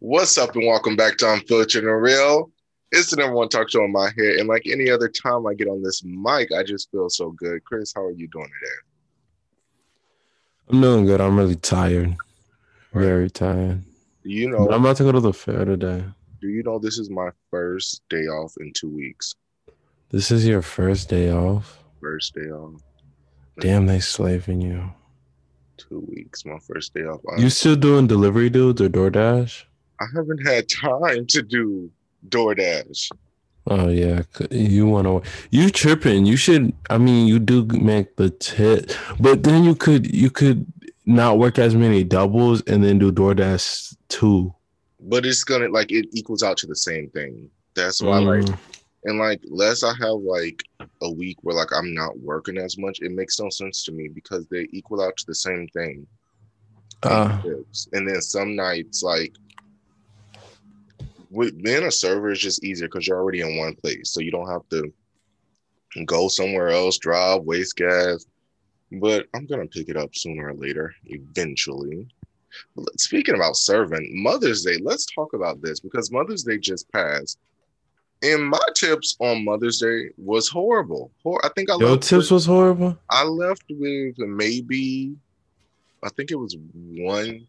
What's up, and welcome back to Unfiltered and Real. It's the number one talk show in my head, and like any other time I get on this mic, I just feel so good. Chris, how are you doing today? I'm doing good. I'm really tired, very tired. You know, But I'm about to go to the fair today. do you know this is my first day off in two weeks? This is your first day off. First day off, Damn, they slaving you. two weeks. My first day off. You still doing delivery dudes or DoorDash? I haven't had time to do DoorDash. Oh yeah, you want to? You tripping? You should. I mean, you do make the tip, but then you could you could not work as many doubles and then do DoorDash too. but it's gonna like it equals out to the same thing. That's why like Mm. and like less I have like a week where like I'm not working as much, it makes no sense to me because they equal out to the same thing. Uh, And then some nights like with being a server is just easier because you're already in one place. So you don't have to go somewhere else, drive, waste gas. But I'm gonna pick it up sooner or later, eventually. Speaking about serving, Mother's Day, let's talk about this because Mother's Day just passed. And my tips on Mother's Day was horrible. Hor- I think I your left tips with, was horrible. I left with maybe I think it was one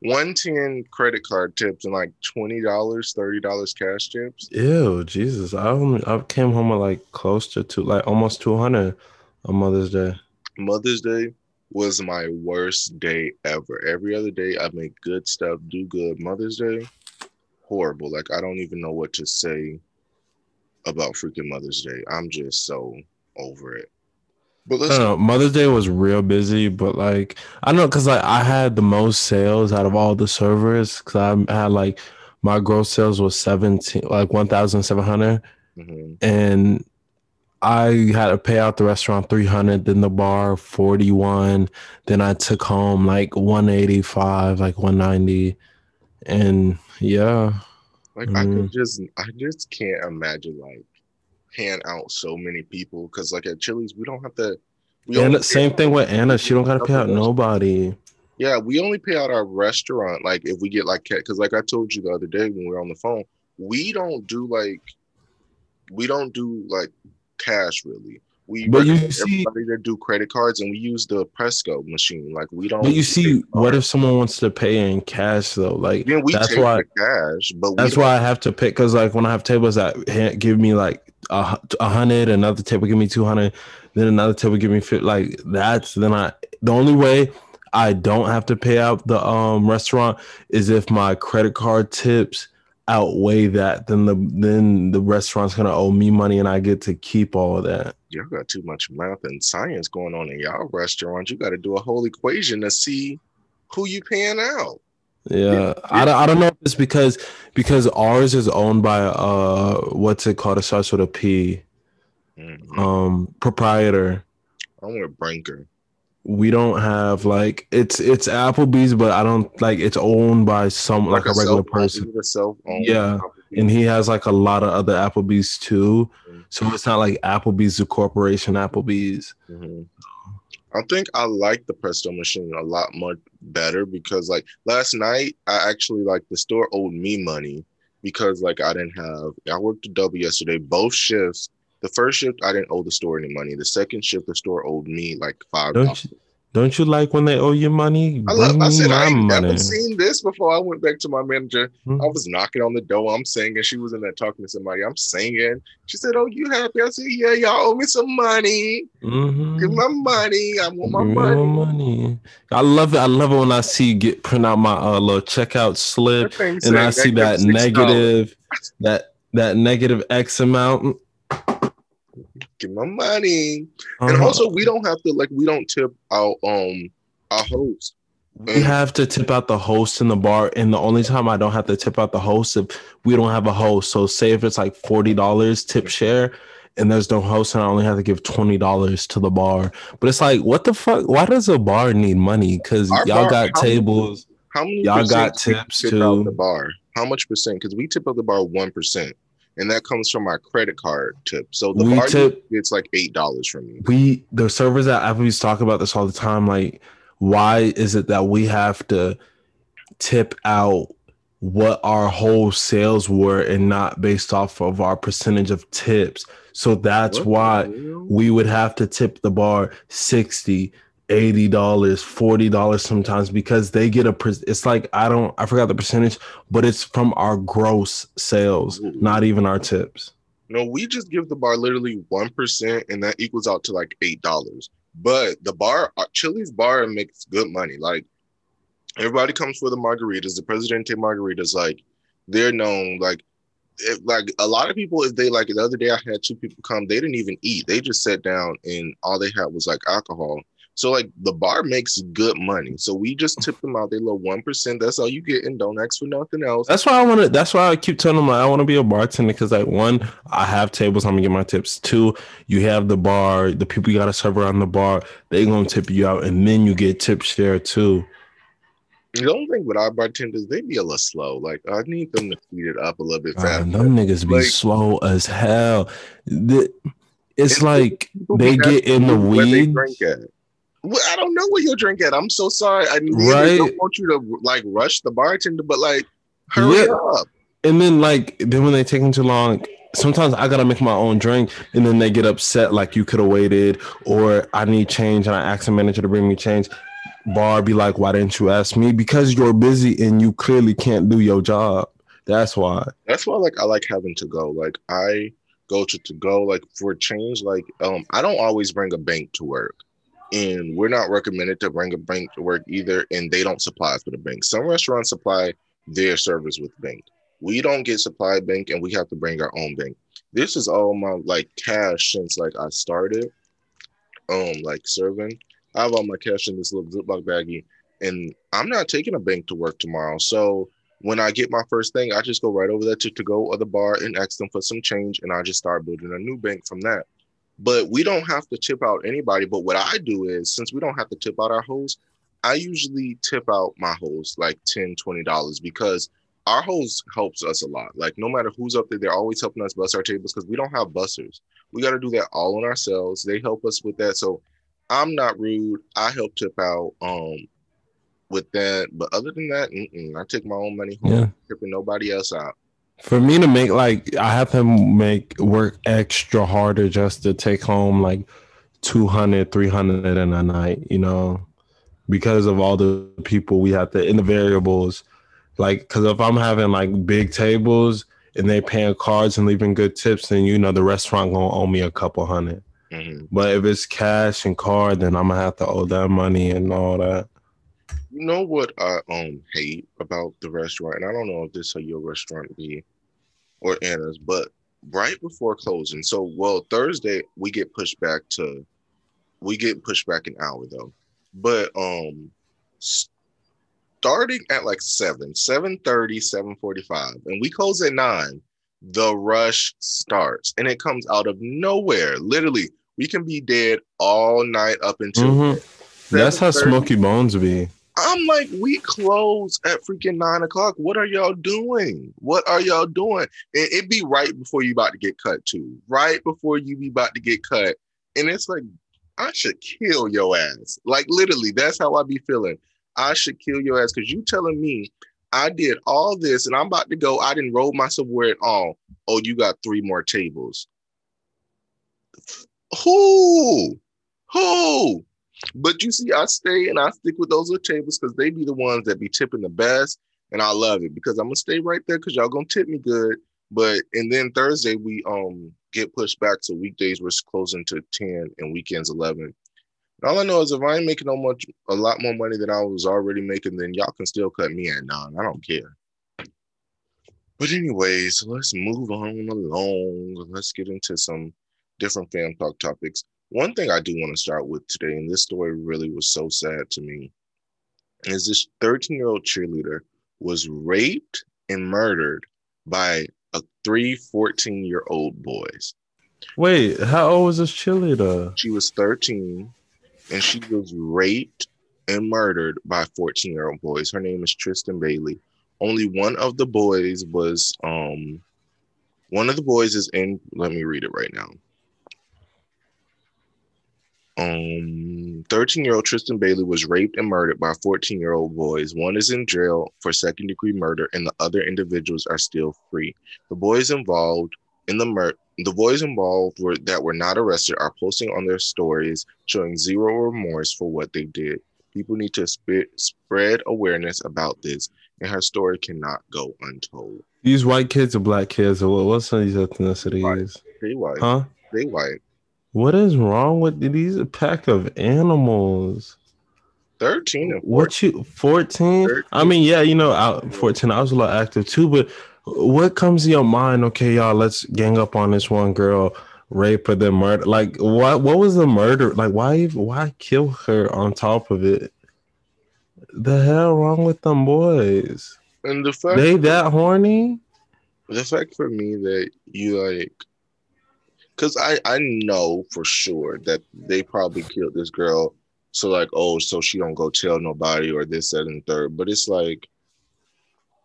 110 credit card tips and like $20, $30 cash tips. Ew, Jesus! I only, I came home with like close to two, like almost two hundred on Mother's Day. Mother's Day was my worst day ever. Every other day I make good stuff, do good. Mother's Day, horrible. Like I don't even know what to say about freaking Mother's Day. I'm just so over it. But I let's don't know. Mother's Day was real busy, but like I don't know because like I had the most sales out of all the servers because I had like my gross sales was seventeen, like one thousand seven hundred, Mhm. and I had to pay out the restaurant three hundred, then the bar forty one, then I took home like one eighty five, like one ninety, and yeah, like I could Mhm. just I just can't imagine like hand out so many people because like at Chili's we don't have to we the same thing with Anna. She don't gotta pay out nobody. Yeah, we only pay out our restaurant like if we get like because like I told you the other day when we were on the phone, we don't do like we don't do like cash really. We But you see- everybody to do credit cards and we use the Presto machine. Like we don't. But you see, what if someone wants to pay in cash though? Like Then we that's take why the cash, but That's why I have to pick because like when I have tables that give me like a, a hundred, another table give me two hundred, then another table give me fit like that's then I the only way I don't have to pay out the um restaurant is if my credit card tips outweigh that then the then the restaurant's gonna owe me money and I get to keep all of that. y'all got too much math and science going on in y'all restaurant. You got to do a whole equation to see who you paying out. Yeah, I, don't- I don't know if it's because because ours is owned by uh what's it called? It starts with a P. Mhm. Um, proprietor. I'm with Brinker. We don't have like it's it's Applebee's, but I don't like it's owned by some like, a regular person, is it a self-owned Yeah, company? and he has like a lot of other Applebee's too. Mhm. So it's not like Applebee's the corporation Applebee's. Mhm. I think I like the Presto machine a lot much better because like last night I actually like the store owed me money because like I didn't have I worked a double yesterday both shifts. The first shift I didn't owe the store any money. The second shift the store owed me like five Don't dollars. you don't you like when they owe you money? I love. I said I ain't never seen this before. I went back to my manager. Hmm. I was knocking on the door. I'm singing. She was in there talking to somebody. I'm singing. She said, "Oh, you happy?" I said, "Yeah, y'all owe me some money. Mhm. Give my money. I want my money." money. I love it. I love it when I see you get print out my uh, little checkout slip and I see that negative, that that negative X amount. My money. And Uh-huh. also, we don't have to like. We don't tip our um our host. we have to tip out the host in the bar, and the only time I don't have to tip out the host if we don't have a host. So say if it's like forty dollars tip share, and there's no host, and I only have to give twenty dollars to the bar. But it's like, what the fuck? Why does a bar need money? Because y'all bar- got how many- tables. How many? Y'all got tips, tip out the bar. How much percent? Because we tip out the bar one percent, and that comes from our credit card tip. So the We bar tip- gets like eight dollars from me. we the servers at Applebee's talk about this all the time. Like, why is it that we have to tip out what our whole sales were and not based off of our percentage of tips. So that's What why we would have to tip the bar 60 80 dollars 40 dollars sometimes because they get a per- it's like i don't i forgot the percentage but it's from our gross sales Ooh. not even our tips No, we just give the bar literally one percent, and that equals out to like eight dollars. But the bar, uh, Chili's bar makes good money. Like everybody comes for the margaritas. The Presidente margaritas, like they're known. Like, if, like a lot of people, if they like the other day, I had two people come. They didn't even eat. They just sat down, and all they had was like alcohol. So like the bar makes good money. So we just tip them out. They love one percent. That's all you get, and don't ask for nothing else. that's why i want to that's why i keep telling them like i want to be a bartender because like one i have tables i'm gonna get my tips two you have the bar the people you gotta serve around the bar they gonna tip you out and then you get tip share too The only thing with our bartenders, they be a little slow. Like I need them to speed it up a little bit Man, faster. them niggas be Like- slow as hell The- it's It's- like they get in the asking I don't know where you'll drink at. I'm so sorry. I Right. don't want you to like rush the bartender, but like hurry Yeah. up. And then like then when they take them too long, sometimes I gotta make my own drink, and then they get upset like you could have waited, or I need change, and I ask the manager to bring me change. Bar be like, why didn't you ask me? Because you're busy and you clearly can't do your job. That's why. That's why like I like having to go. Like I go to to go like for change. Like um I don't always bring a bank to work. And we're not recommended to bring a bank to work either, and they don't supply us with a bank. Some restaurants supply their service with bank. We don't get supplied bank, and we have to bring our own bank. This is all my like cash since like I started, um, like serving. I have all my cash in this little Ziploc baggie, and I'm not taking a bank to work tomorrow. So when I get my first thing, I just go right over there to to go or the bar and ask them for some change, and I just start building a new bank from that. But we don't have to tip out anybody. But what I do is, since we don't have to tip out our hosts, I usually tip out my hosts like 10 dollars because our host helps us a lot. Like no matter who's up there, they're always helping us bust our tables because we don't have bussers. We got to do that all on ourselves. They help us with that. So I'm not rude. I help tip out um with that. But other than that, mm-mm, I take my own money home, Yeah. tipping nobody else out. For me to make like I have to make work extra harder just to take home like 200, 300 in a night, you know, because of all the people we have to in the variables. Like, because if I'm having like big tables and they paying cards and leaving good tips, then you know the restaurant gonna owe me a couple hundred. Mhm. But if it's cash and card, then I'm gonna have to owe that money and all that. You know what I um hate about the restaurant, and I don't know if this how your restaurant be or Anna's, but right before closing. So well Thursday we get pushed back to we get pushed back an hour though. But um starting at like 7, 7 745, and we close at 9, the rush starts and it comes out of nowhere. Literally, we can be dead all night up until Mhm. That's how Smokey Bones be. I'm like, we close at freaking nine o'clock. What are y'all doing? What are y'all doing? And it be right before you about to get cut too. Right before you be about to get cut. And it's like, I should kill your ass. Like literally, that's how I be feeling. I should kill your ass because you telling me I did all this and I'm about to go. I didn't roll myself where at all. Oh, you got three more tables. Who? Who? But you see, I stay and I stick with those little tables because they be the ones that be tipping the best. And I love it because I'm gonna stay right there because y'all gonna tip me good. But and then Thursday we um get pushed back to weekdays we're closing to 10 and weekends 11. And all I know is if I ain't making no much a lot more money than I was already making, then y'all can still cut me at nine. I don't care. But anyways, let's move on along. Let's get into some different fan talk topics. One thing I do want to start with today, and this story really was so sad to me, is this 13 year old cheerleader was raped and murdered by a three 14 year old boys. Wait, how old was this cheerleader? She was 13 and she was raped and murdered by 14 year old boys. Her name is Tristyn Bailey. Only one of the boys was, um, one of the boys is in, let me read it right now. Um, 13 year old Tristyn Bailey was raped and murdered by 14 year old boys. One is in jail for second degree murder, and the other individuals are still free. The boys involved in the murder. The boys involved were that were not arrested are posting on their stories showing zero remorse for what they did. People need to sp- spread awareness about this, and her story cannot go untold. These white kids or black kids or what? What's these ethnicities? They white. Huh? They white. What is wrong with these? A pack of animals. 13 and 14. What you 14? I mean, yeah, you know, out 14, I was a lot active too, but what comes to your mind? Okay, y'all, let's gang up on this one girl, rape her, then murder. Like, what what was the murder? Like, why why kill her on top of it? The hell wrong with them boys? And the fact They that horny? the fact for me that you like because I I know for sure that they probably killed this girl. So like oh so she don't go tell nobody or this that and third. But it's like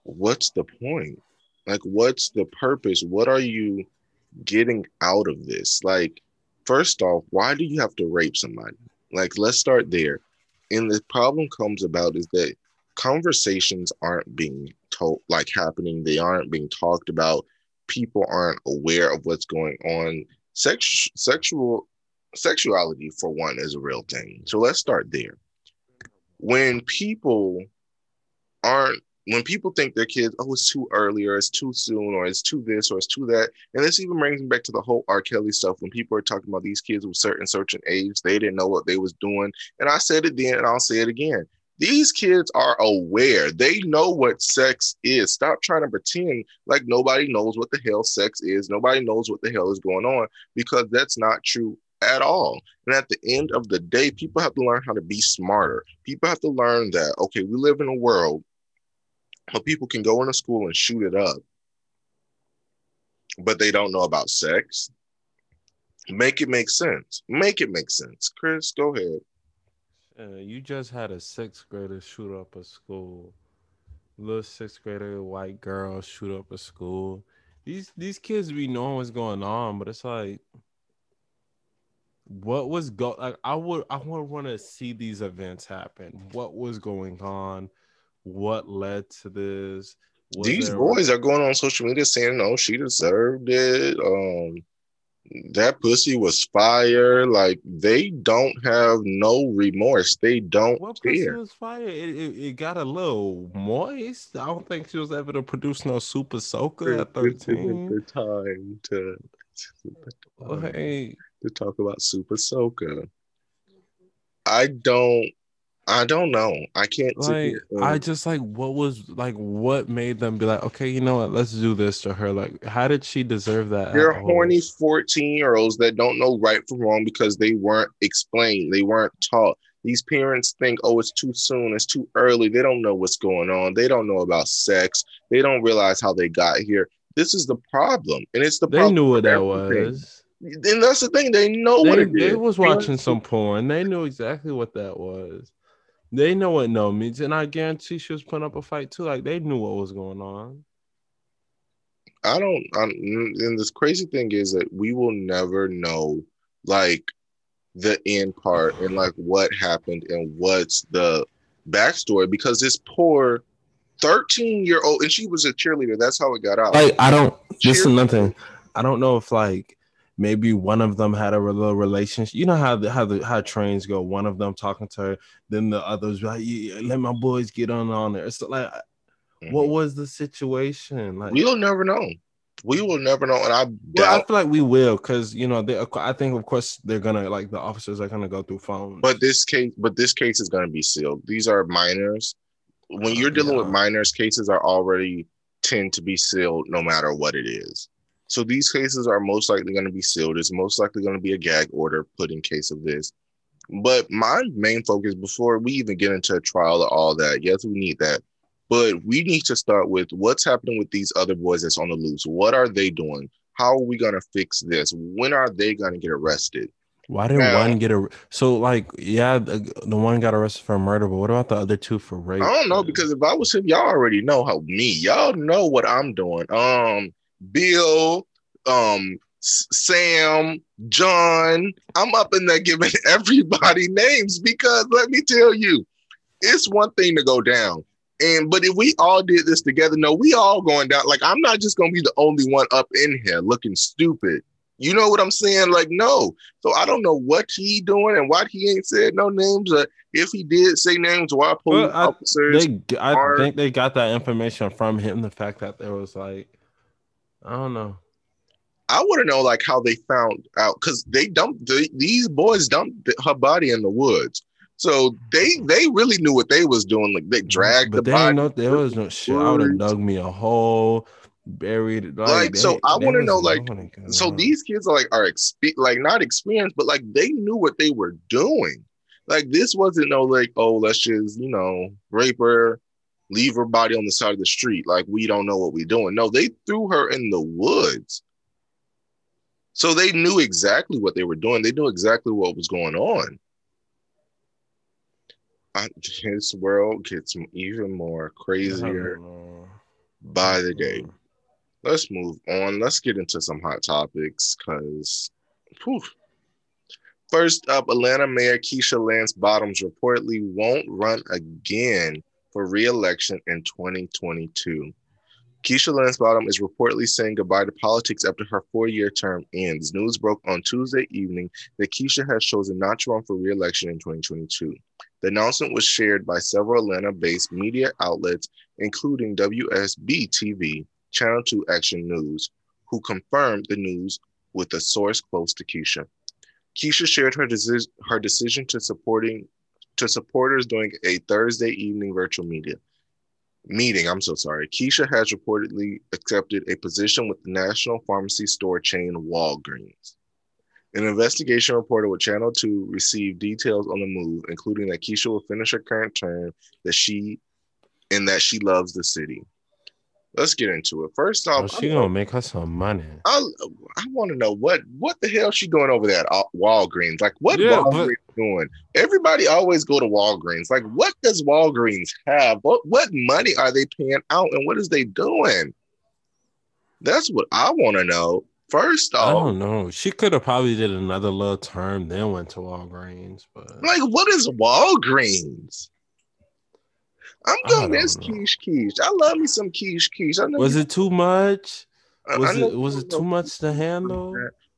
what's the point? Like what's the purpose? What are you getting out of this? Like first off why do you have to rape somebody? Like let's start there. And the problem comes about is that conversations aren't being told like happening. They aren't being talked about. People aren't aware of what's going on sex sexual sexuality for one is a real thing. So let's start there. When people aren't when people think their kids oh it's too early or it's too soon or it's too this or it's too that and this even brings me back to the whole r. Kelly stuff. When people are talking about these kids with certain certain age they didn't know what they was doing. And i said it then and i'll say it again these kids are aware. They know what sex is. Stop trying to pretend like nobody knows what the hell sex is. Nobody knows what the hell is going on because that's not true at all. And at the end of the day, people have to learn how to be smarter. People have to learn that, okay, we live in a world where people can go into school and shoot it up, but they don't know about sex. Make it make sense. Make it make sense. Chris, go ahead. Uh, you just had a sixth grader shoot up a school. Little sixth grader white girl shoot up a school. These these kids be knowing what's going on, but it's like, what was go? Like I would I would want to see these events happen. What was going on? What led to this? Was These boys are going on social media saying, "No, she deserved it." Um, that pussy was fire. Like they don't have no remorse. They don't pussy care. was fire? It, it, it got a little moist. I don't think she was able to produce no super soaker at thirteen. the time to Hey, to talk about Super Soaker. I don't. I don't know. I can't. like and- uh, I just like what was like what made them be like, okay, you know what, let's do this to her. Like, how did she deserve that? They're horny 14 year olds that don't know right from wrong because they weren't explained, they weren't taught. These parents think, oh, it's too soon, it's too early. They don't know what's going on. They don't know about sex. They don't realize how they got here. This is the problem. And it's the They problem. knew what that was. And that's the thing. They know what They, it they is. was watching some porn. They knew exactly what that was. They know what no means, and I guarantee she was putting up a fight too. Like they knew what was going on. I don't. I'm, and this crazy thing is that we will never know, like, the end part and like what happened and what's the backstory because this poor 13 year old and she was a cheerleader. That's how it got out. Like I don't. This is nothing. I don't know if like maybe one of them had a little relationship. You know how the how the how trains go. One of them talking to her, then the others like, yeah, let my boys get on on there. So like, what Mhm. was the situation? Like, We'll never know. We will never know. And I well, I feel like we will, because you know, they. I think of course they're gonna like the officers are gonna go through phones. But this case, but this case is going to be sealed. These are minors. When you're dealing with minors, cases are already tend to be sealed no matter what it is. So these cases are most likely going to be sealed. It's most likely going to be a gag order put in case of this. But my main focus before we even get into a trial or all that, yes, we need that. But we need to start with what's happening with these other boys that's on the loose. What are they doing? How are we going to fix this? When are they going to get arrested? Why didn't Now- one get a? So like, yeah, the, the one got arrested for murder, but what about the other two for rape? I don't know because if I was him, y'all already know how me. Y'all know what I'm doing. Um, Bill, um, Sam, John. I'm up in there giving everybody names because let me tell you, it's one thing to go down. And but if we all did this together, no, we all going down. Like I'm not just gonna be the only one up in here looking stupid. You know what I'm saying? Like, no. So I don't know what he doing and why he ain't said no names. Or if he did say names, why police well, I, officers? They, I are, think they got that information from him. The fact that there was like, I don't know. I want to know like how they found out because they dumped the, these boys dumped her body in the woods. So they mm-hmm. they really knew what they was doing. Like they dragged but the they body. Know, there was no shit. I would have dug me a hole, buried. Like, like they, so, I want to know like so these kids are like are expe- like not experienced, but like they knew what they were doing. Like this wasn't no like oh let's just you know rape her, leave her body on the side of the street. Like we don't know what we're doing. No, they threw her in the woods so they knew exactly what they were doing. They knew exactly what was going on. I, his world gets even more crazier by the day. Let's move on. Let's get into some hot topics because, first up, Atlanta Mayor Keisha Lance Bottoms reportedly won't run again for re-election in 2022. Keisha Lance Bottom is reportedly saying goodbye to politics after her four year term ends. News broke on Tuesday evening that Keisha has chosen not to run for re election in 2022. The announcement was shared by several Atlanta based media outlets, including WSB TV, Channel 2 Action News, who confirmed the news with a source close to Keisha. Keisha shared her, deci- her decision to supporting to supporters during a Thursday evening virtual media meeting, I'm so sorry. Keisha has reportedly accepted a position with the national pharmacy store chain Walgreens. An investigation reporter with Channel 2 received details on the move, including that Keisha will finish her current term, that she and that she loves the city. Let's get into it. First off, oh, she gonna make her some money. I I want to know what what the hell she doing over there at Walgreens? Like what yeah, Walgreens but... doing? Everybody always go to Walgreens. Like what does Walgreens have? What what money are they paying out, and what is they doing? That's what I want to know. First off, I don't know. She could have probably did another little term, then went to Walgreens. But like, what is Walgreens? I'm gonna miss quiche quiche. I love me some quiche quiche. I know was it too much? Was it was it too much to handle?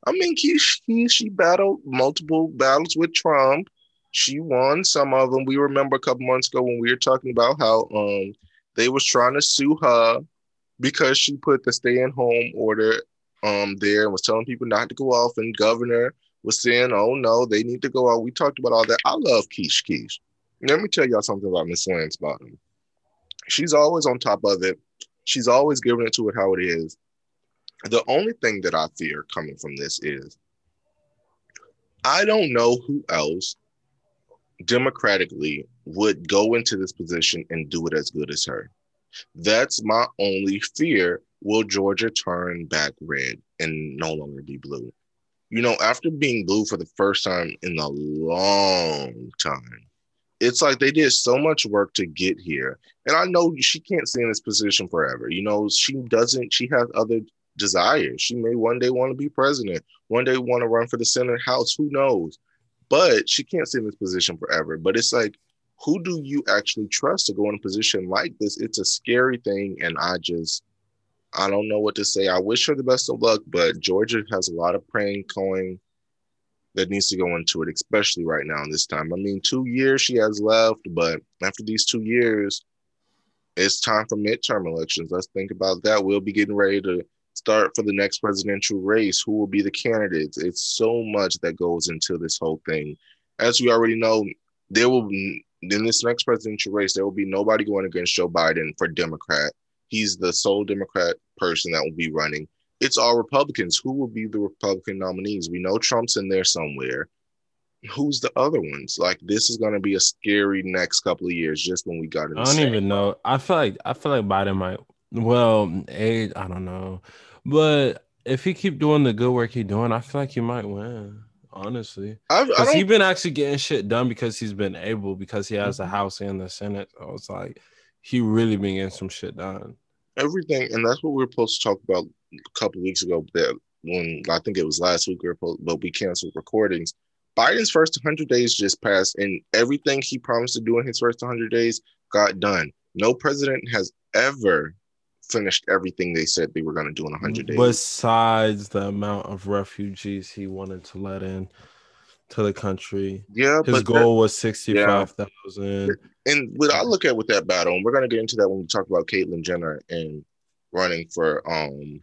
I mean, quiche quiche. She battled multiple battles with Trump. She won some of them. We remember a couple months ago when we were talking about how um they was trying to sue her because she put the stay-at-home order um there and was telling people not to go off, and governor was saying, "Oh no, they need to go out." We talked about all that. I love quiche quiche. Let me tell y'all something about Miss Lance Bottom. She's always on top of it. She's always giving it to it how it is. The only thing that I fear coming from this is I don't know who else democratically would go into this position and do it as good as her. That's my only fear. Will Georgia turn back red and no longer be blue? You know, after being blue for the first time in a long time, it's like they did so much work to get here. And I know she can't stay in this position forever. You know, she doesn't, she has other desires. She may one day want to be president, one day want to run for the Senate House, who knows? But she can't stay in this position forever. But it's like, who do you actually trust to go in a position like this? It's a scary thing. And I just, I don't know what to say. I wish her the best of luck, but Georgia has a lot of praying going that needs to go into it, especially right now in this time. I mean, two years she has left, but after these two years, it's time for midterm elections. Let's think about that. We'll be getting ready to start for the next presidential race. Who will be the candidates? It's so much that goes into this whole thing. As we already know, there will in this next presidential race, there will be nobody going against Joe Biden for Democrat. He's the sole Democrat person that will be running it's all Republicans. Who will be the Republican nominees? We know Trump's in there somewhere. Who's the other ones? Like this is going to be a scary next couple of years. Just when we got in. I don't even know. I feel like I feel like Biden might. Well, age, I don't know, but if he keep doing the good work he doing, I feel like he might win. Honestly, because he's been actually getting shit done because he's been able because he has mm-hmm. the House and the Senate. So it's like he really been getting some shit done everything, and that's what we are supposed to talk about a couple weeks ago. That when I think it was last week, or but we canceled recordings. Biden's first 100 days just passed, and everything he promised to do in his first 100 days got done. No president has ever finished everything they said they were going to do in 100 days. Besides the amount of refugees he wanted to let in to the country. Yeah, his goal that, was 65,000. Yeah. And what I look at with that battle, and we're going to get into that when we talk about Caitlyn Jenner and running for um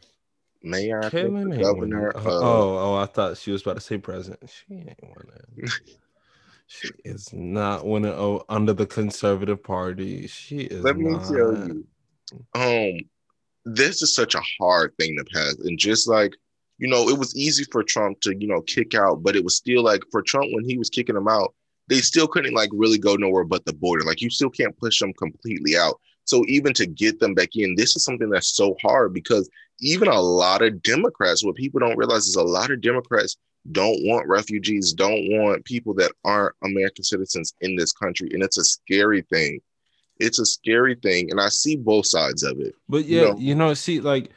mayor, Caitlyn governor. Uh, oh, oh, I thought she was about to say president. She ain't winning. she is not winning oh, under the conservative party. She is. Let me not. tell you, um, this is such a hard thing to pass, and just like you know, it was easy for Trump to you know kick out, but it was still like for Trump when he was kicking them out, they still couldn't like really go nowhere but the border. Like you still can't push them completely out. So even to get them back in, this is something that's so hard because even a lot of Democrats, what people don't realize is a lot of Democrats don't want refugees, don't want people that aren't American citizens in this country. And it's a scary thing. It's a scary thing. And I see both sides of it. But yeah, you know, you know see, like,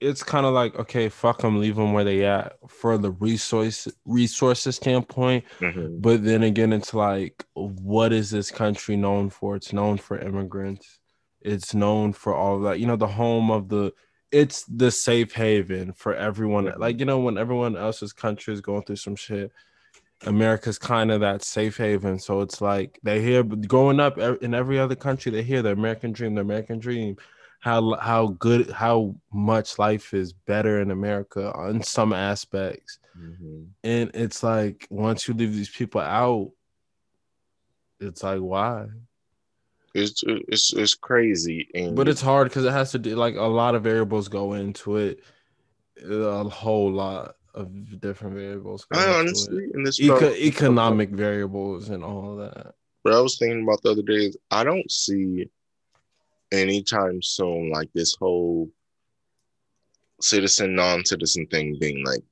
it's kind of like okay, fuck them, leave them where they at for the resource resources standpoint. Mm-hmm. But then again, it's like, what is this country known for? It's known for immigrants. It's known for all of that. You know, the home of the it's the safe haven for everyone. Like, you know, when everyone else's country is going through some shit, America's kind of that safe haven. So it's like they hear growing up in every other country, they hear the American dream, the American dream, how how good, how much life is better in America on some aspects. Mm-hmm. And it's like once you leave these people out, it's like why? It's it's it's crazy, and but it's hard because it has to do like a lot of variables go into it, a whole lot of different variables. I honestly, in this Eco- economic variables and all that. But I was thinking about the other day is I don't see anytime soon like this whole citizen non-citizen thing being like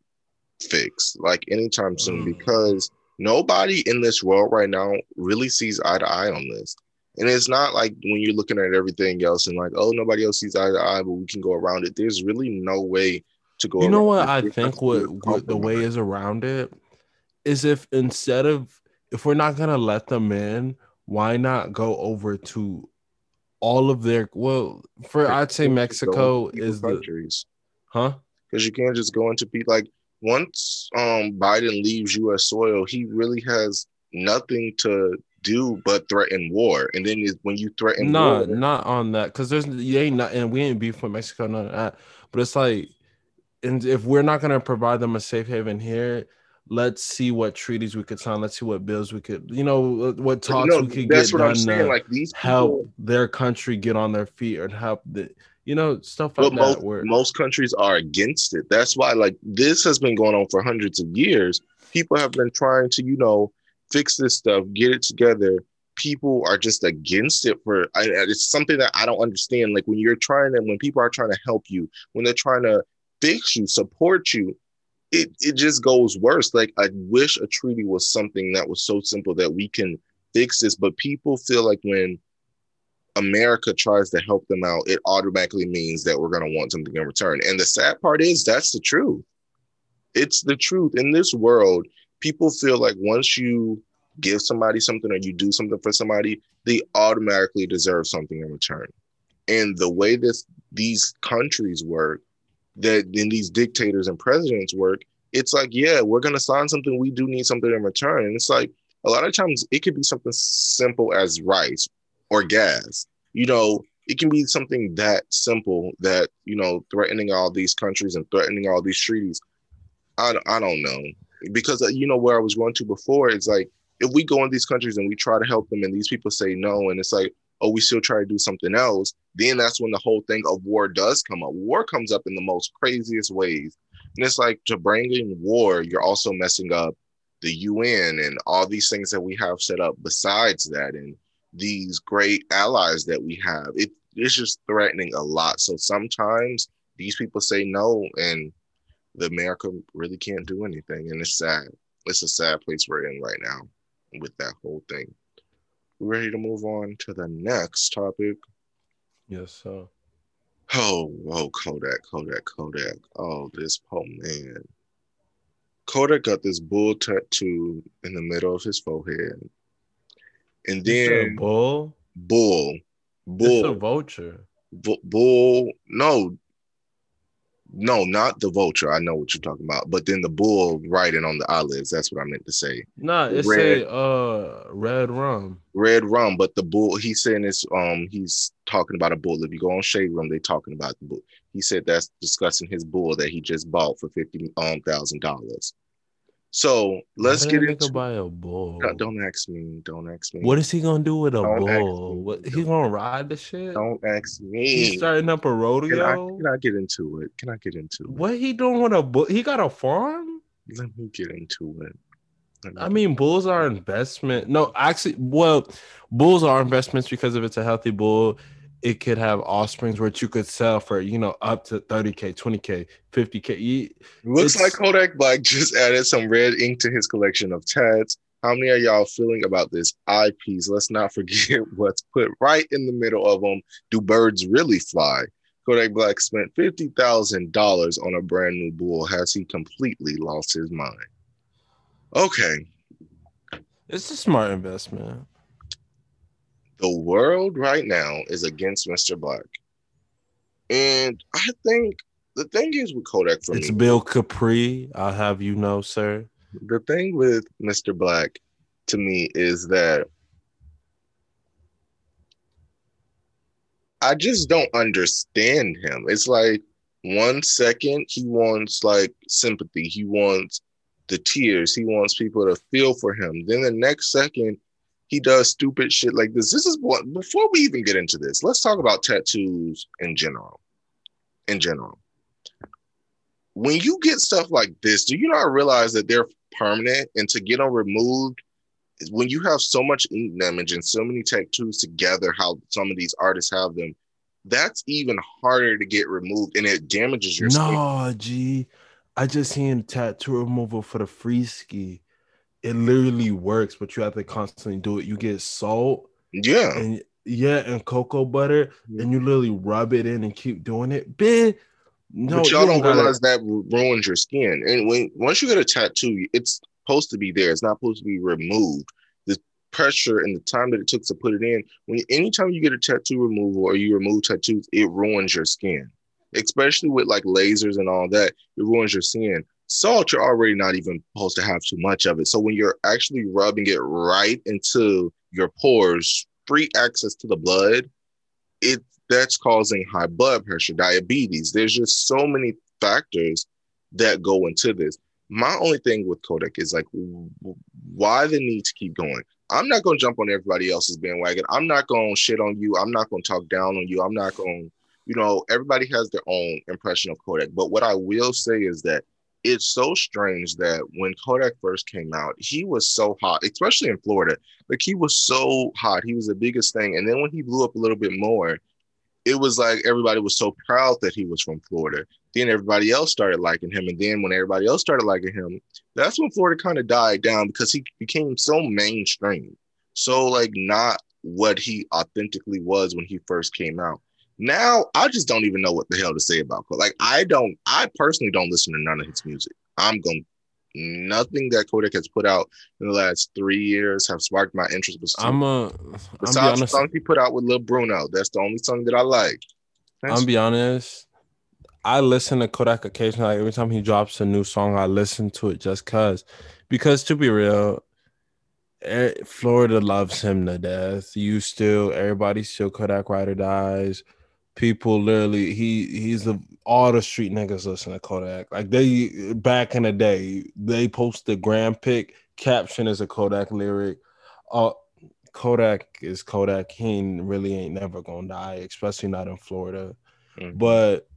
fixed like anytime soon mm. because nobody in this world right now really sees eye to eye on this and it's not like when you're looking at everything else and like, oh, nobody else sees eye to eye, but we can go around it. There's really no way to go. You know what I think? What, what the way is around it is if instead of if we're not gonna let them in, why not go over to all of their well for I'd say Mexico is the countries. huh? Because you can't just go into people like once um Biden leaves US soil, he really has nothing to do but threaten war. And then when you threaten no, war, not on that because there's you ain't not and we ain't beef with Mexico, none of that. But it's like, and if we're not gonna provide them a safe haven here, let's see what treaties we could sign. Let's see what bills we could, you know, what talks we could get done. Saying, like these people, help their country get on their feet or help the you know stuff like most, that. Where most countries are against it. That's why like this has been going on for hundreds of years. People have been trying to, you know, fix this stuff, get it together. People are just against it for I, it's something that I don't understand. Like when you're trying to, when people are trying to help you, when they're trying to fix you, support you, it it just goes worse. Like I wish a treaty was something that was so simple that we can fix this, but people feel like when America tries to help them out, it automatically means that we're going to want something in return. And the sad part is that's the truth. It's the truth. In this world, people feel like once you give somebody something or you do something for somebody, they automatically deserve something in return. And the way this these countries work, that then these dictators and presidents work, it's like, yeah, we're gonna sign something, we do need something in return. And it's like a lot of times it could be something simple as rice or gas. You know, it can be something that simple that, you know, threatening all these countries and threatening all these treaties. I, I don't know because uh, you know where I was going to before. It's like if we go in these countries and we try to help them, and these people say no, and it's like, oh, we still try to do something else. Then that's when the whole thing of war does come up. War comes up in the most craziest ways, and it's like to bring in war, you're also messing up the UN and all these things that we have set up. Besides that, and these great allies that we have, it, it's just threatening a lot. So sometimes these people say no, and the America really can't do anything, and it's sad. It's a sad place we're in right now with that whole thing. We're ready to move on to the next topic. Yes, sir. Oh, oh, Kodak, Kodak, Kodak. Oh, this poor man. Kodak got this bull tattoo in the middle of his forehead. And then bull, bull, bull, it's a vulture. bull. No, no, not the vulture. I know what you're talking about. But then the bull riding on the eyelids. That's what I meant to say. Nah, it's Red. a uh red rum. Red rum, but the bull. He's saying this. Um, he's talking about a bull. If you go on Shade Room, they talking about the bull. He said that's discussing his bull that he just bought for fifty um thousand dollars. So let's get into. buy a bull. Don't- Don't ask me. Don't ask me. What is he gonna do with a Don't bull? What he gonna ride the shit? Don't ask me. He's starting up a Can I, rodeo. can I get into it? Can I get into it? What he doing with a bull? He got a farm. Let me get into it. Me I mean, bulls are investment. No, actually, well, bulls are investments because if it's a healthy bull, it could have offsprings which you could sell for you know up to 30k, 20k, 50k. You- Looks like Kodak Black just added some red ink to his collection of tats. How many are y'all feeling about this eyepiece? Let's not forget what's put right in the middle of them. Do birds really fly? Kodak Black spent fifty thousand dollars on a brand new bull. Has he completely lost his mind? Okay, It's a smart investment. The world right now is against Mr. Black, and I think the thing is with Kodak for It's me. Bill Kapri. I'll have you know, sir. the thing with Mr. Black to me is that I just don't understand him. It's like one second he wants like sympathy, he wants the tears, he wants people to feel for him. Then the next second he does stupid shit like this. This is what before we even get into this, let's talk about tattoos in general. In general. When you get stuff like this, do you not realize that they're permanent and to get them removed when you have so much ink damage and so many tattoos together, how some of these artists have them, that's even harder to get removed and it damages your skin. No, G. I just seen tattoo removal for the free ski. It literally works, but you have to constantly do it. You get salt Yeah. and yeah, and cocoa butter, and you literally rub it in and keep doing it. Bitch, no, but y'all don't realize that ruins your skin. And when once you get a tattoo, it's supposed to be there. It's not supposed to be removed. The pressure and the time that it took to put it in. When anytime you get a tattoo removal or you remove tattoos, it ruins your skin. Especially with like lasers and all that, it ruins your skin. Salt, you're already not even supposed to have too much of it. So when you're actually rubbing it right into your pores, free access to the blood, it that's causing high blood pressure, diabetes. There's just so many factors that go into this. My only thing with Kodak is like, why the need to keep going? I'm not going to jump on everybody else's bandwagon. I'm not going to shit on you. I'm not going to talk down on you. I'm not going, to, you know, everybody has their own impression of Kodak. But what I will say is that it's so strange that when Kodak first came out, he was so hot, especially in Florida. Like he was so hot. He was the biggest thing. And then when he blew up a little bit more, it was like everybody was so proud that he was from Florida. Then everybody else started liking him. And then when everybody else started liking him, that's when Florida kind of died down because he became so mainstream. So like not what he authentically was when he first came out. Now I just don't even know what the hell to say about Kodak. Like I don't, I personally don't listen to none of his music. I'm going nothing that Kodak has put out in the last three years have sparked my interest. Besides, I'm a. Besides the song he put out with Lil Bruno, that's the only song that I like. That's- I'm be honest. I listen to Kodak occasionally. Like every time he drops a new song, I listen to it just cause. Because to be real, eh, Florida loves him to death. You still, everybody still Kodak Rider dies. People literally, he he's the all the street niggas listen to Kodak. Like they back in the day, they post the gram pic caption is a Kodak lyric. Uh, Kodak is Kodak. He ain't, really ain't never gonna die, especially not in Florida Mhm. but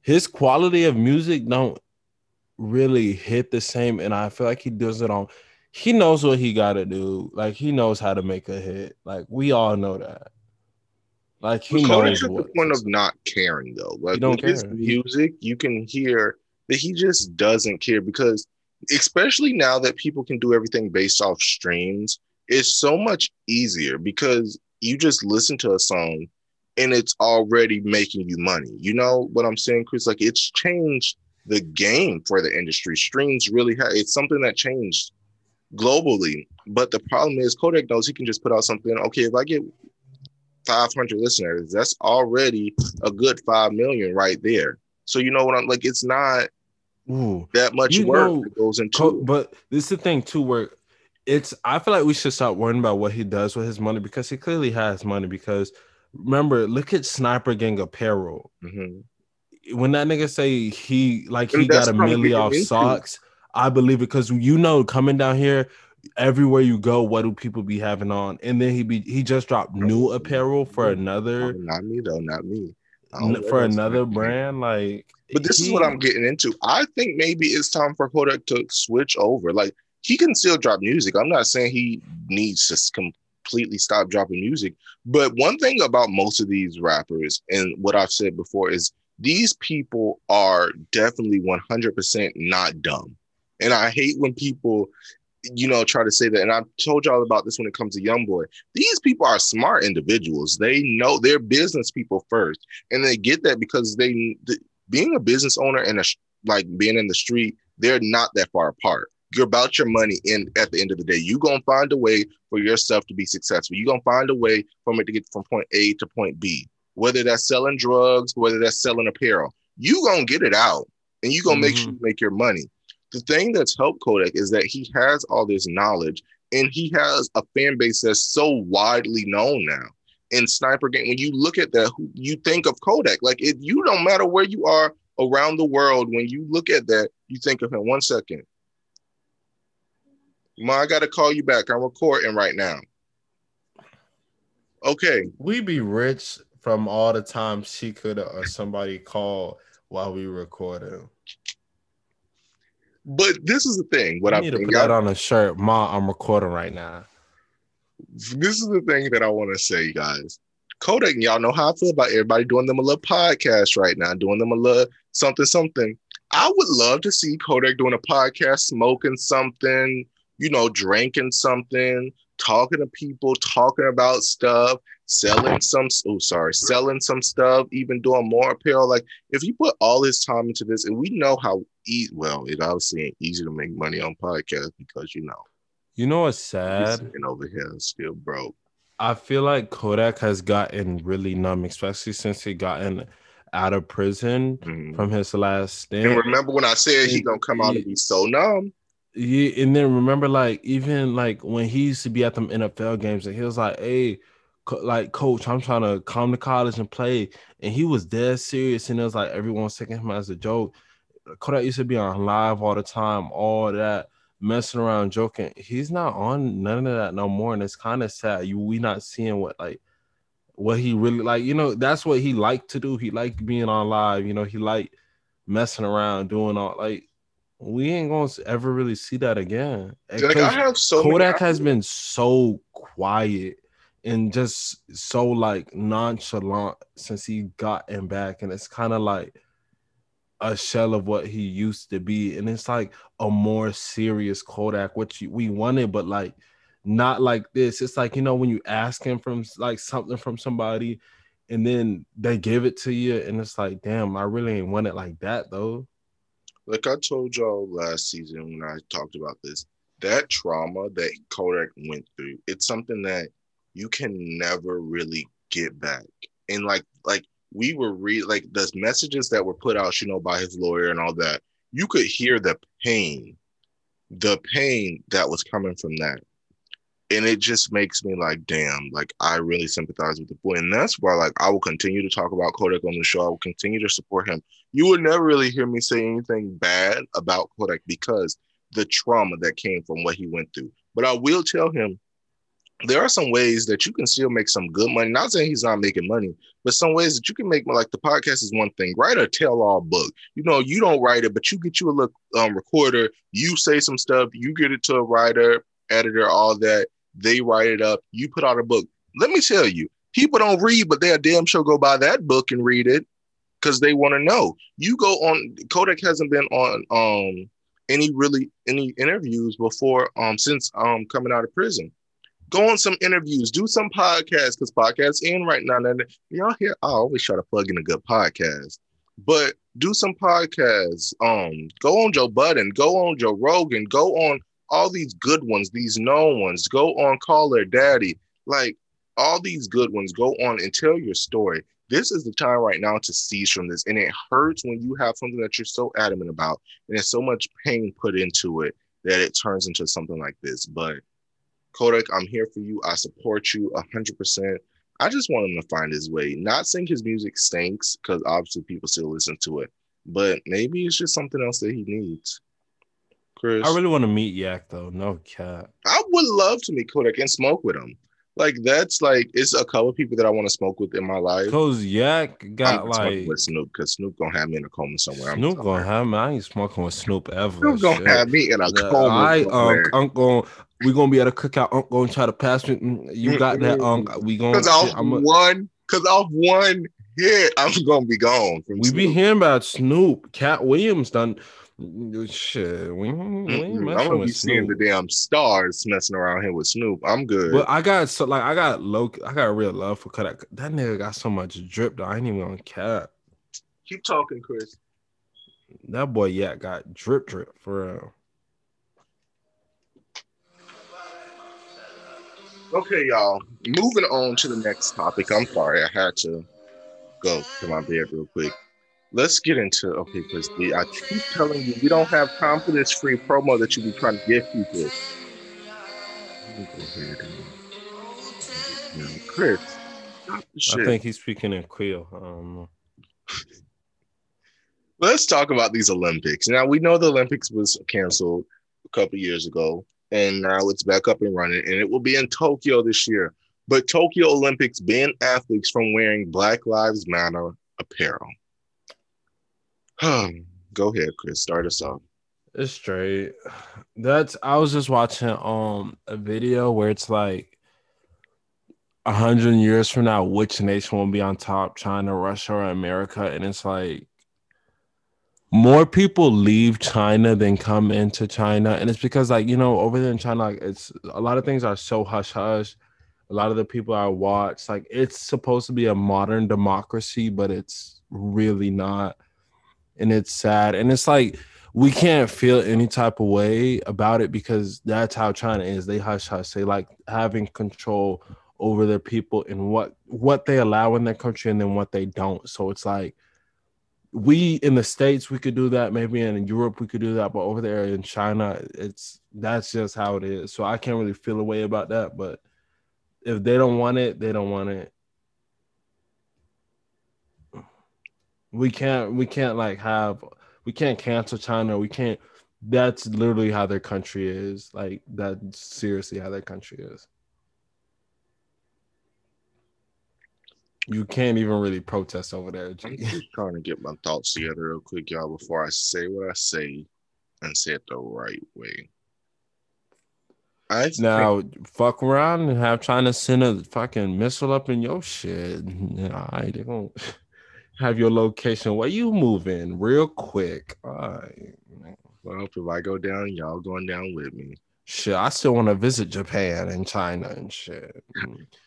his quality of music don't really hit the same and i feel like he does it on he knows what he got to do like he knows how to make a hit like we all know that like he But knows at the point of not caring though. Like his music, you can hear that he just doesn't care because especially now that people can do everything based off streams, it's so much easier because you just listen to a song and it's already making you money. You know what I'm saying, Chris? Like it's changed the game for the industry. Streams really have it's something that changed globally. But the problem is Kodak knows he can just put out something. Okay, if I get 500 listeners, that's already a good 5 million right there. So you know what I'm like it's not Ooh, that much you work know, that goes into Co- but this is the thing too where it's I feel like we should stop worrying about what he does with his money because he clearly has money because remember, look at Sniper Gang Apparel. Mm-hmm. When that nigga say he like he got a million off socks, I believe it because you know coming down here, everywhere you go, what do people be having on? And then he be he just dropped new apparel for another. Not me though, not me. For another brand, like. But this he, is what I'm getting into. I think maybe it's time for Kodak to switch over. Like he can still drop music. I'm not saying he needs to completely stop dropping music. But one thing about most of these rappers, and what I've said before, is these people are definitely 100% not dumb. And I hate when people, you know, try to say that. And I've told y'all about this when it comes to YoungBoy. These people are smart individuals. They know they're business people first, and they get that because they, being a business owner and a, like being in the street, they're not that far apart you're about your money and at the end of the day you're going to find a way for yourself to be successful you're going to find a way from it to get from point a to point b whether that's selling drugs whether that's selling apparel you're going to get it out and you're going to mm-hmm. make sure you make your money the thing that's helped kodak is that he has all this knowledge and he has a fan base that's so widely known now in Sniper Gang when you look at that you think of kodak like you don't matter where you are around the world when you look at that you think of him one second Ma, I gotta call you back. I'm recording right now. Okay. We be rich from all the times she could or uh, somebody called while we recorded. But this is the thing. What I need to put that on a shirt. Ma, I'm recording right now. This is the thing that I want to say, guys. Kodak, y'all know how I feel about everybody doing them a little podcast right now, doing them a little something, something. I would love to see Kodak doing a podcast, smoking something, you know, drinking something, talking to people, talking about stuff, selling some, oh, sorry, selling some stuff, even doing more apparel. Like, if you put all his time into this, and we know how easy, well, it obviously ain't easy to make money on podcasts because, you know, you know what's sad? And over here still broke. I feel like Kodak has gotten really numb, especially since he gotten out of prison mm-hmm. from his last stint. And remember when I said he gonna come out and be so numb? Yeah, and then remember, like even like when he used to be at them NFL games, and he was like, "Hey, co- like coach, I'm trying to come to college and play," and he was dead serious, and it was like everyone was taking him as a joke. Kodak used to be on live all the time, all that messing around, joking. He's not on none of that no more, and it's kind of sad. You we not seeing what like what he really like. You know, that's what he liked to do. He liked being on live. You know, he liked messing around, doing all like we ain't gonna ever really see that again. Like I have so Kodak has been so quiet and just so like nonchalant since he got him back, and it's kind of like a shell of what he used to be, and it's like a more serious Kodak, which we wanted, but like not like this. It's like you know when you ask him from like something from somebody, and then they give it to you, and it's like, damn, I really ain't want it like that though like I told y'all last season when I talked about this, that trauma that Kodak went through, it's something that you can never really get back. And like like we were read like the messages that were put out, you know, by his lawyer and all that, you could hear the pain, the pain that was coming from that and it just makes me like, damn, like I really sympathize with the boy. And that's why like I will continue to talk about Kodak on the show. I will continue to support him. You would never really hear me say anything bad about Kodak because the trauma that came from what he went through. But I will tell him there are some ways that you can still make some good money. Not saying he's not making money, but some ways that you can make like the podcast is one thing. Write a tell-all book. You know, you don't write it, but you get you a look um, recorder. You say some stuff. You get it to a writer, editor, all that they write it up, you put out a book. Let me tell you, people don't read, but they're damn sure go buy that book and read it because they want to know. You go on Kodak hasn't been on um any really any interviews before um since um coming out of prison. Go on some interviews, do some podcasts because podcasts in right now. And y'all hear, I always try to plug in a good podcast, but do some podcasts. Um, go on Joe Budden, go on Joe Rogan, go on all these good ones, these known ones. Go on Call Her Daddy, like all these good ones. Go on and tell your story. This is the time right now to cease from this, and it hurts when you have something that you're so adamant about, and there's so much pain put into it that it turns into something like this. But Kodak, I'm here for you. I support you 100%. I just want him to find his way. Not saying his music stinks, because obviously people still listen to it, but maybe it's just something else that he needs. Chris. I really want to meet Yak though. No cat. I would love to meet Kodak and smoke with him. Like that's like it's a couple people that I want to smoke with in my life. Cause Yak got I'm like with Snoop because Snoop gonna have me in a coma somewhere. Snoop gonna have me. I ain't smoking with Snoop ever. Snoop gonna have me in a coma. I um, I'm going. We gonna be at a cookout. I'm gonna try to pass me. Mm, you got that? Um, we gonna because off I'm a, one. Because off one hit, I'm gonna be gone. we Snoop. be hearing about Snoop. Katt Williams done Shit, we, we I'm gonna be seeing the damn stars messing around here with Snoop. I'm good. But I got so like I got low, I got real love for Kodak. That nigga got so much drip that I ain't even on cap. Keep talking, Chris. That boy, yeah, got drip, drip for real. Okay, y'all. Moving on to the next topic. I'm sorry, I had to go to my bed real quick let's get into okay, because I keep telling you we don't have time for this free promo that you be trying to give people. Chris, I think he's speaking in Creole. Um, let's talk about these Olympics. Now we know the Olympics was canceled a couple years ago, and now it's back up and running, and it will be in Tokyo this year. But Tokyo Olympics banned athletes from wearing Black Lives Matter apparel. Go ahead, Chris. Start us off. It's straight. That's I was just watching um a video where it's like a hundred years from now, which nation will be on top, China, Russia, or America? And it's like more people leave China than come into China. And it's because like, you know, over there in China, like it's a lot of things are so hush hush. A lot of the people I watch, like it's supposed to be a modern democracy, but it's really not and it's sad and it's like we can't feel any type of way about it because that's how China is. They hush hush. They like having control over their people and what what they allow in their country and then what they don't. So it's like we in the states we could do that. Maybe in Europe we could do that, but over there in China, it's that's just how it is. So I can't really feel a way about that. But if they don't want it, they don't want it. we can't we can't like have we can't cancel China. We can't. That's literally how their country is. Like that's seriously how their country is. You can't even really protest over there. I'm just trying to get my thoughts together real quick, y'all, before I say what I say and say it the right way. I now think- fuck around and have China send a fucking missile up in your shit. I don't have your location where you moving real quick. All right. Well, if I go down, y'all going down with me. Shit, I still want to visit Japan and China and shit.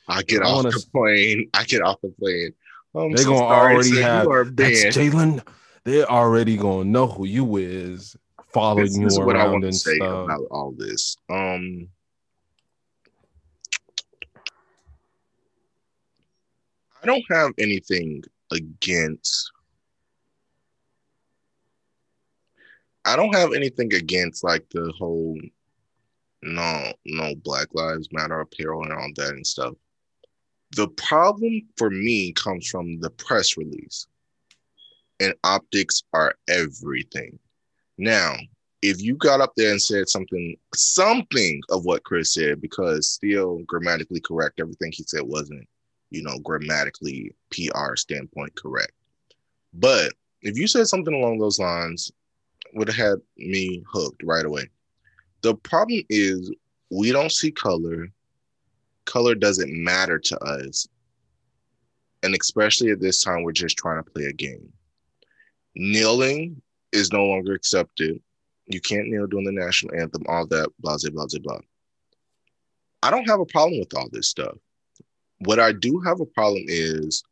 I get I off wanna... the plane. I get off the plane. I'm They're so gonna already have that's Jalen. They're already gonna know who you is, following this you is around what I want to say stuff. about all this. Um, I don't have anything against I don't have anything against like the whole no no Black Lives Matter apparel and all that and stuff. The problem for me comes from the press release. And optics are everything. Now, if you got up there and said something something of what Chris said, because still grammatically correct, everything he said wasn't you know, grammatically PR standpoint correct. But if you said something along those lines, would have had me hooked right away. The problem is we don't see color. Color doesn't matter to us. And especially at this time, we're just trying to play a game. Kneeling is no longer accepted. You can't kneel during the national anthem, all that, blah, blah, blah, blah. I don't have a problem with all this stuff. What I do have a problem is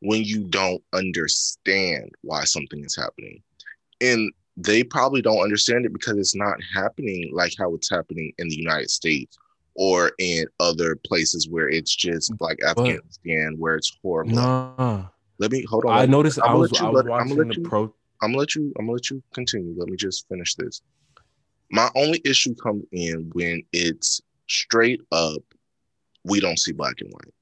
when you don't understand why something is happening. And they probably don't understand it because it's not happening like how it's happening in the United States or in other places where it's just like Afghanistan, where it's horrible. Nah. Let me hold on. I noticed I'm I gonna was, let you I was let- I'm gonna let the you- pro. I'm gonna let you. I'm gonna let you continue. Let me just finish this. My only issue comes in when it's straight up. We don't see black and white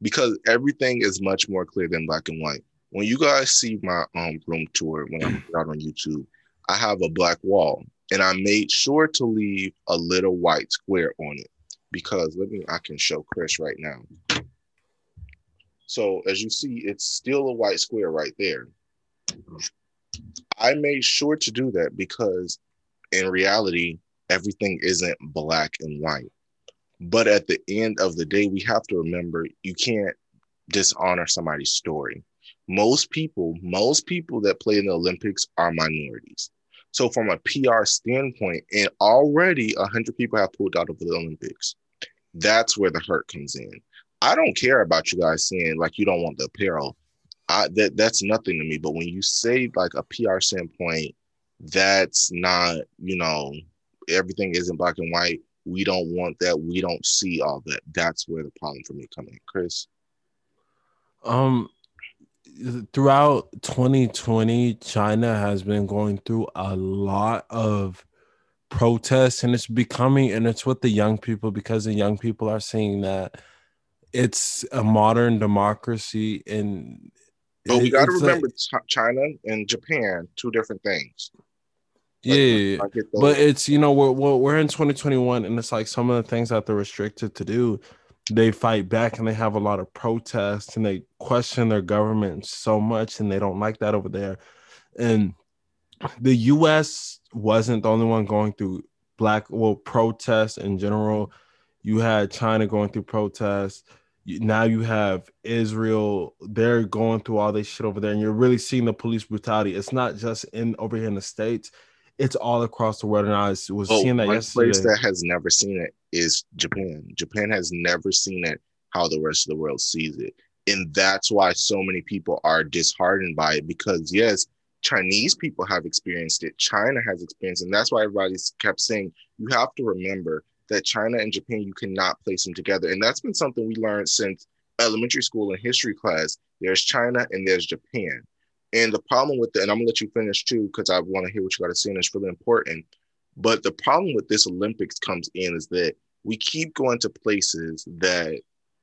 because everything is much more clear than black and white. When you guys see my um room tour when I'm out on YouTube, I have a black wall and I made sure to leave a little white square on it because let me. I can show Chris right now. So as you see, it's still a white square right there. I made sure to do that because in reality, everything isn't black and white. But at the end of the day, we have to remember you can't dishonor somebody's story. Most people, most people that play in the Olympics are minorities. So from a PR standpoint, and already 100 people have pulled out of the Olympics, that's where the hurt comes in. I don't care about you guys saying like you don't want the apparel. I, that that's nothing to me. But when you say like a PR standpoint, that's not you know everything isn't black and white. We don't want that. We don't see all that. That's where the problem for me coming in, Chris. Um, throughout 2020, China has been going through a lot of protests, and it's becoming, and it's with the young people because the young people are seeing that it's a modern democracy, and But we got to it's like- remember China and Japan, two different things. yeah, Like, yeah, yeah. I get those. but it's you know we're we're in 2021 and it's like some of the things that they're restricted to do they fight back and they have a lot of protests and they question their government so much and they don't like that over there. And the us wasn't the only one going through black well protests in general. You had china going through protests. Now you have israel. They're going through all this shit over there and you're really seeing the police brutality. It's not just in over here in the states it's all across the world and i was, was Oh, seeing that one yesterday place that has never seen it is Japan. Japan has never seen it how the rest of the world sees it. And that's why so many people are disheartened by it because, yes, Chinese people have experienced it, China has experienced it. And that's why everybody's kept saying you have to remember that China and Japan, you cannot place them together. And that's been something we learned since elementary school and history class. There's China and there's Japan. And the problem with that, and I'm gonna let you finish too, because I want to hear what you got to say, and it's really important. But the problem with this Olympics comes in is that we keep going to places that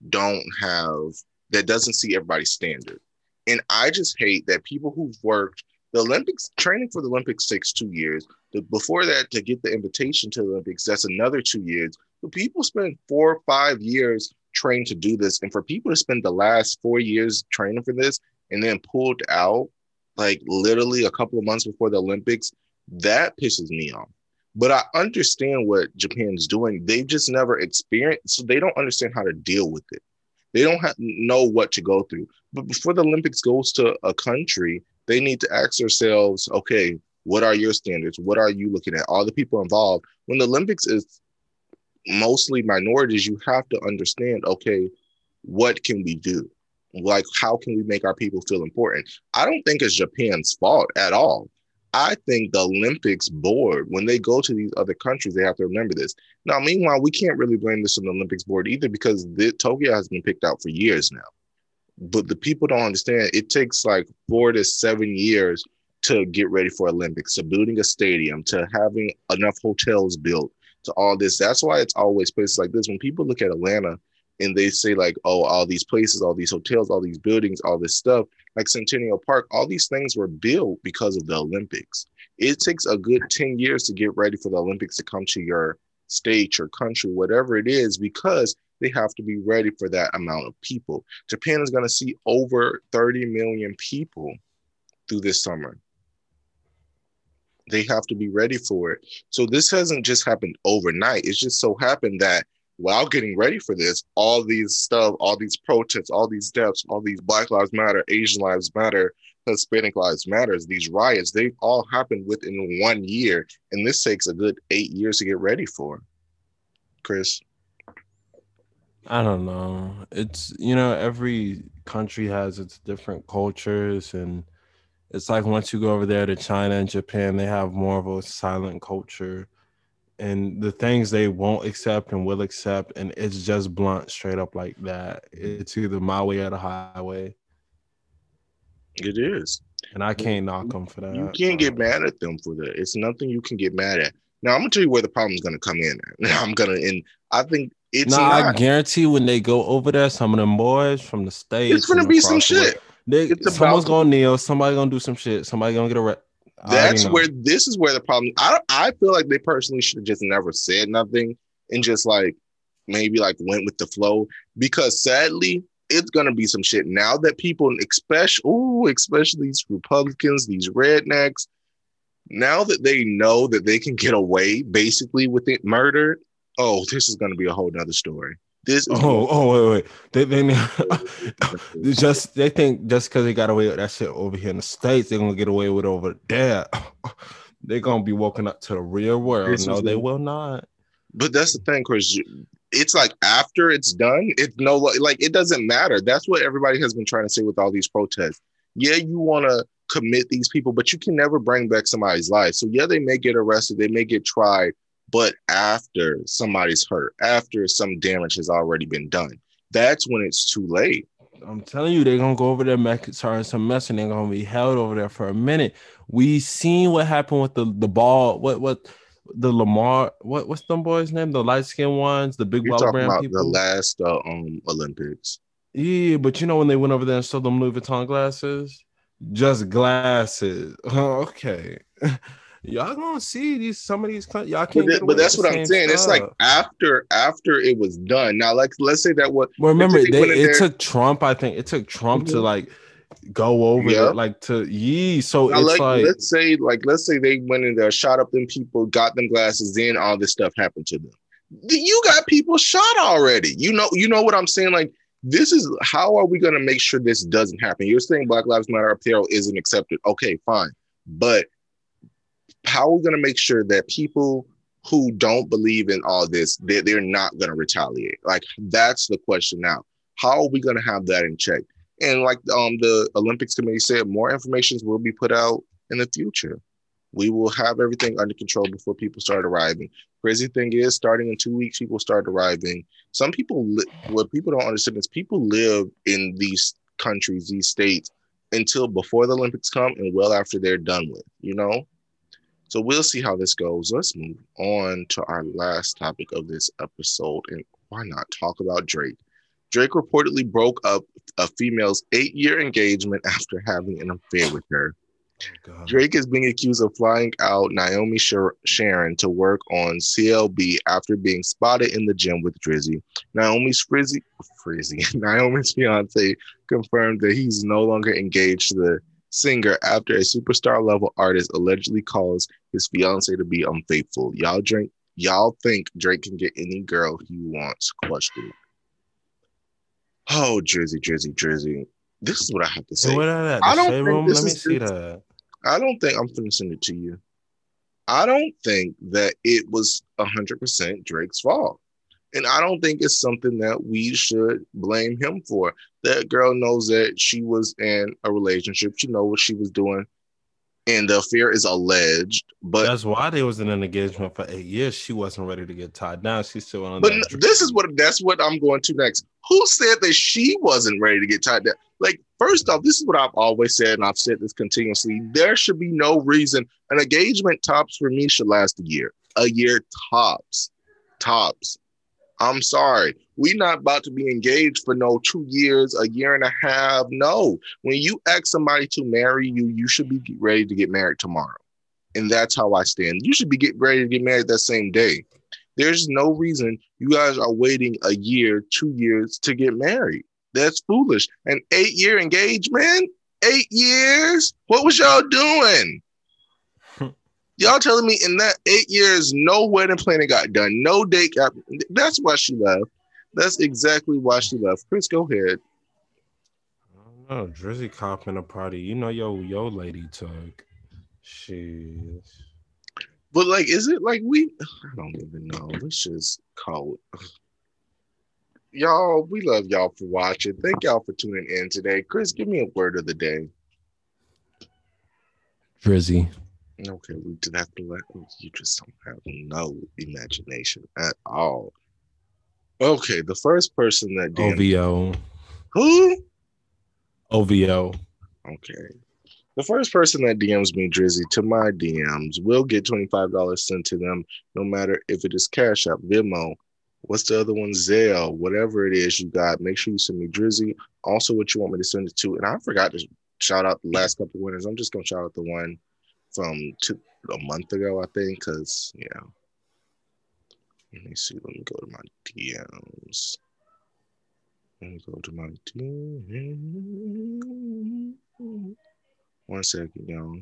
don't have that doesn't see everybody's standard. And I just hate that people who've worked the Olympics training for the Olympics takes two years. The, before that, to get the invitation to the Olympics, that's another two years. But people spend four or five years trained to do this. And for people to spend the last four years training for this and then pulled out like literally a couple of months before the Olympics, that pisses me off. But I understand what Japan's doing. They've just never experienced, so they don't understand how to deal with it. They don't have, know what to go through. But before the Olympics goes to a country, they need to ask themselves, okay, what are your standards? What are you looking at? All the people involved. When the Olympics is mostly minorities, you have to understand, okay, what can we do? Like, how can we make our people feel important? I don't think it's Japan's fault at all. I think the Olympics board, when they go to these other countries, they have to remember this. Now, meanwhile, we can't really blame this on the Olympics board either because the, Tokyo has been picked out for years now. But the people don't understand it takes like four to seven years to get ready for Olympics, to building a stadium, to having enough hotels built, to all this. That's why it's always places like this. When people look at Atlanta and they say, like, oh, all these places, all these hotels, all these buildings, all this stuff, like Centennial Park, all these things were built because of the Olympics. It takes a good 10 years to get ready for the Olympics to come to your state, your country, whatever it is, because they have to be ready for that amount of people. Japan is going to see over 30 million people through this summer. They have to be ready for it. So this hasn't just happened overnight. It's just so happened that while getting ready for this, all these stuff, all these protests, all these deaths, all these Black Lives Matter, Asian Lives Matter, Hispanic Lives Matters, these riots, they've all happened within one year. And this takes a good eight years to get ready for. Chris. I don't know. It's you know every country has its different cultures and it's like once you go over there to China and Japan, they have more of a silent culture and the things they won't accept and will accept, and it's just blunt, straight up like that. It's either my way or the highway. It is, and I can't knock them for that. You can't get mad at them for that. It's nothing you can get mad at. Now I'm gonna tell you where the problem's gonna come in. Now I'm gonna, and I think it's. Nah, not, I guarantee when they go over there, some of them boys from the state it's gonna be some shit. They, someone's gonna kneel. Somebody gonna do some shit. Somebody gonna get arrested. That's where this is where the problem. I I feel like they personally should have just never said nothing and just like maybe like went with the flow because sadly it's gonna be some shit now that people, especially ooh, especially these Republicans, these rednecks, now that they know that they can get away basically with it murder. Oh, this is gonna be a whole nother story. This oh oh wait wait they they just they think just because they got away with that shit over here in the states they're gonna get away with over there. they're gonna be woken up to the real world. This no, they will not. But that's the thing, Chris. It's like after it's done, it's no like it doesn't matter. That's what everybody has been trying to say with all these protests. Yeah, you want to commit these people, but you can never bring back somebody's life. So yeah, they may get arrested, they may get tried, but after somebody's hurt, after some damage has already been done, that's when it's too late. I'm telling you, they're gonna go over there, make some mess, and they're gonna be held over there for a minute. We seen what happened with the the ball. What what the Lamar? What what's them boys' name? The light skinned ones, the big You're talking about people. The last uh, um Olympics. Yeah, but you know when they went over there and sold them Louis Vuitton glasses, just glasses. okay. y'all gonna see these some of these y'all can't. But, but that's what I'm saying. Stuff. It's like after after it was done. Now, like let's say that what. Well, remember they, it there, took Trump. I think it took Trump mm-hmm. to like go over yeah. it, like to ye. So now, it's like, like, let's say like let's say they went in there, shot up them people, got them glasses, then all this stuff happened to them. You got people shot already. You know, you know what I'm saying? Like this is how are we going to make sure this doesn't happen? You're saying Black Lives Matter apparel isn't accepted. Okay, fine. But how are we going to make sure that people who don't believe in all this, they're, they're not going to retaliate? Like, that's the question now. How are we going to have that in check? And like um, the Olympics committee said, more information will be put out in the future. We will have everything under control before people start arriving. Crazy thing is, starting in two weeks, people start arriving. Some people, li- what people don't understand is people live in these countries, these states, until before the Olympics come and well after they're done with. You know, so we'll see how this goes. Let's move on to our last topic of this episode. And why not talk about Drake? Drake reportedly broke up a female's eight year engagement after having an affair with her. Oh, Drake is being accused of flying out Naomi Sharon to work on CLB after being spotted in the gym with Drizzy. Naomi's frizzy, frizzy, Naomi's fiance confirmed that he's no longer engaged to the singer after a superstar level artist allegedly calls his fiance to be unfaithful. Y'all drink y'all think Drake can get any girl he wants? Question. Oh, Drizzy, Drizzy, Drizzy. This is what I have to say. What that? I don't think room? Let me see that. I don't think I'm send it to you. I don't think that it was hundred percent Drake's fault. And I don't think it's something that we should blame him for. That girl knows that she was in a relationship. She know what she was doing. And the affair is alleged, but that's why they was in an engagement for eight years. She wasn't ready to get tied down. She's still on. But this is what that's what I'm going to next. Who said that she wasn't ready to get tied down? Like, first off, this is what I've always said, and I've said this continuously. There should be no reason an engagement tops for me should last a year. A year tops, tops. I'm sorry. We're not about to be engaged for no two years, a year and a half. No. When you ask somebody to marry you, you should be ready to get married tomorrow. And that's how I stand. You should be getting ready to get married that same day. There's no reason you guys are waiting a year, two years to get married. That's foolish. An eight year engagement? Eight years? What was y'all doing? Y'all telling me in that eight years, no wedding planning got done, no date got. That's why she left. That's exactly why she left. Chris, go ahead. I don't know. Drizzy copping a party. You know, yo, yo, lady took. She. But like, is it like we? I don't even know. Let's just call it. y'all, we love y'all for watching. Thank y'all for tuning in today. Chris, give me a word of the day. Drizzy. Okay, we did have to let you just don't have no imagination at all. Okay, the first person that DM'd, OVO. who? OVO. Okay. The first person that DMs me Drizzy to my DMs will get $25 sent to them, no matter if it is Cash App, Venmo, what's the other one, Zelle, whatever it is you got. Make sure you send me Drizzy. Also, what you want me to send it to. And I forgot to shout out the last couple winners. I'm just gonna shout out the one from two, a month ago, I think, because yeah. Let me see. Let me go to my DMs. Let me go to my DMs. One second, y'all.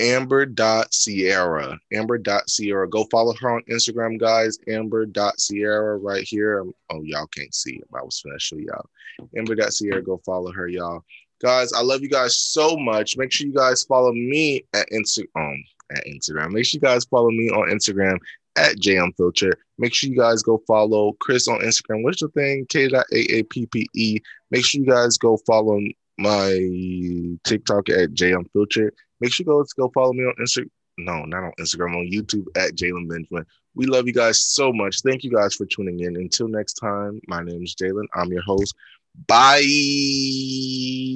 Amber dot Sierra. Amber dot Sierra. Go follow her on Instagram, guys. Amber dot Sierra right here. Oh, y'all can't see it, I was finna show y'all. Amber dot Sierra. Go follow her, y'all. Guys, I love you guys so much. Make sure you guys follow me at Instagram. Um, at Instagram. Make sure you guys follow me on Instagram at JMFilter. Make sure you guys go follow Chris on Instagram. What's the thing? K.A.A.P.P.E. Make sure you guys go follow my TikTok at JMFilter. Make sure you guys go follow me on Instagram. No, not on Instagram, on YouTube at Jalen Benjamin. We love you guys so much. Thank you guys for tuning in. Until next time, my name is Jalen. I'm your host. Bye.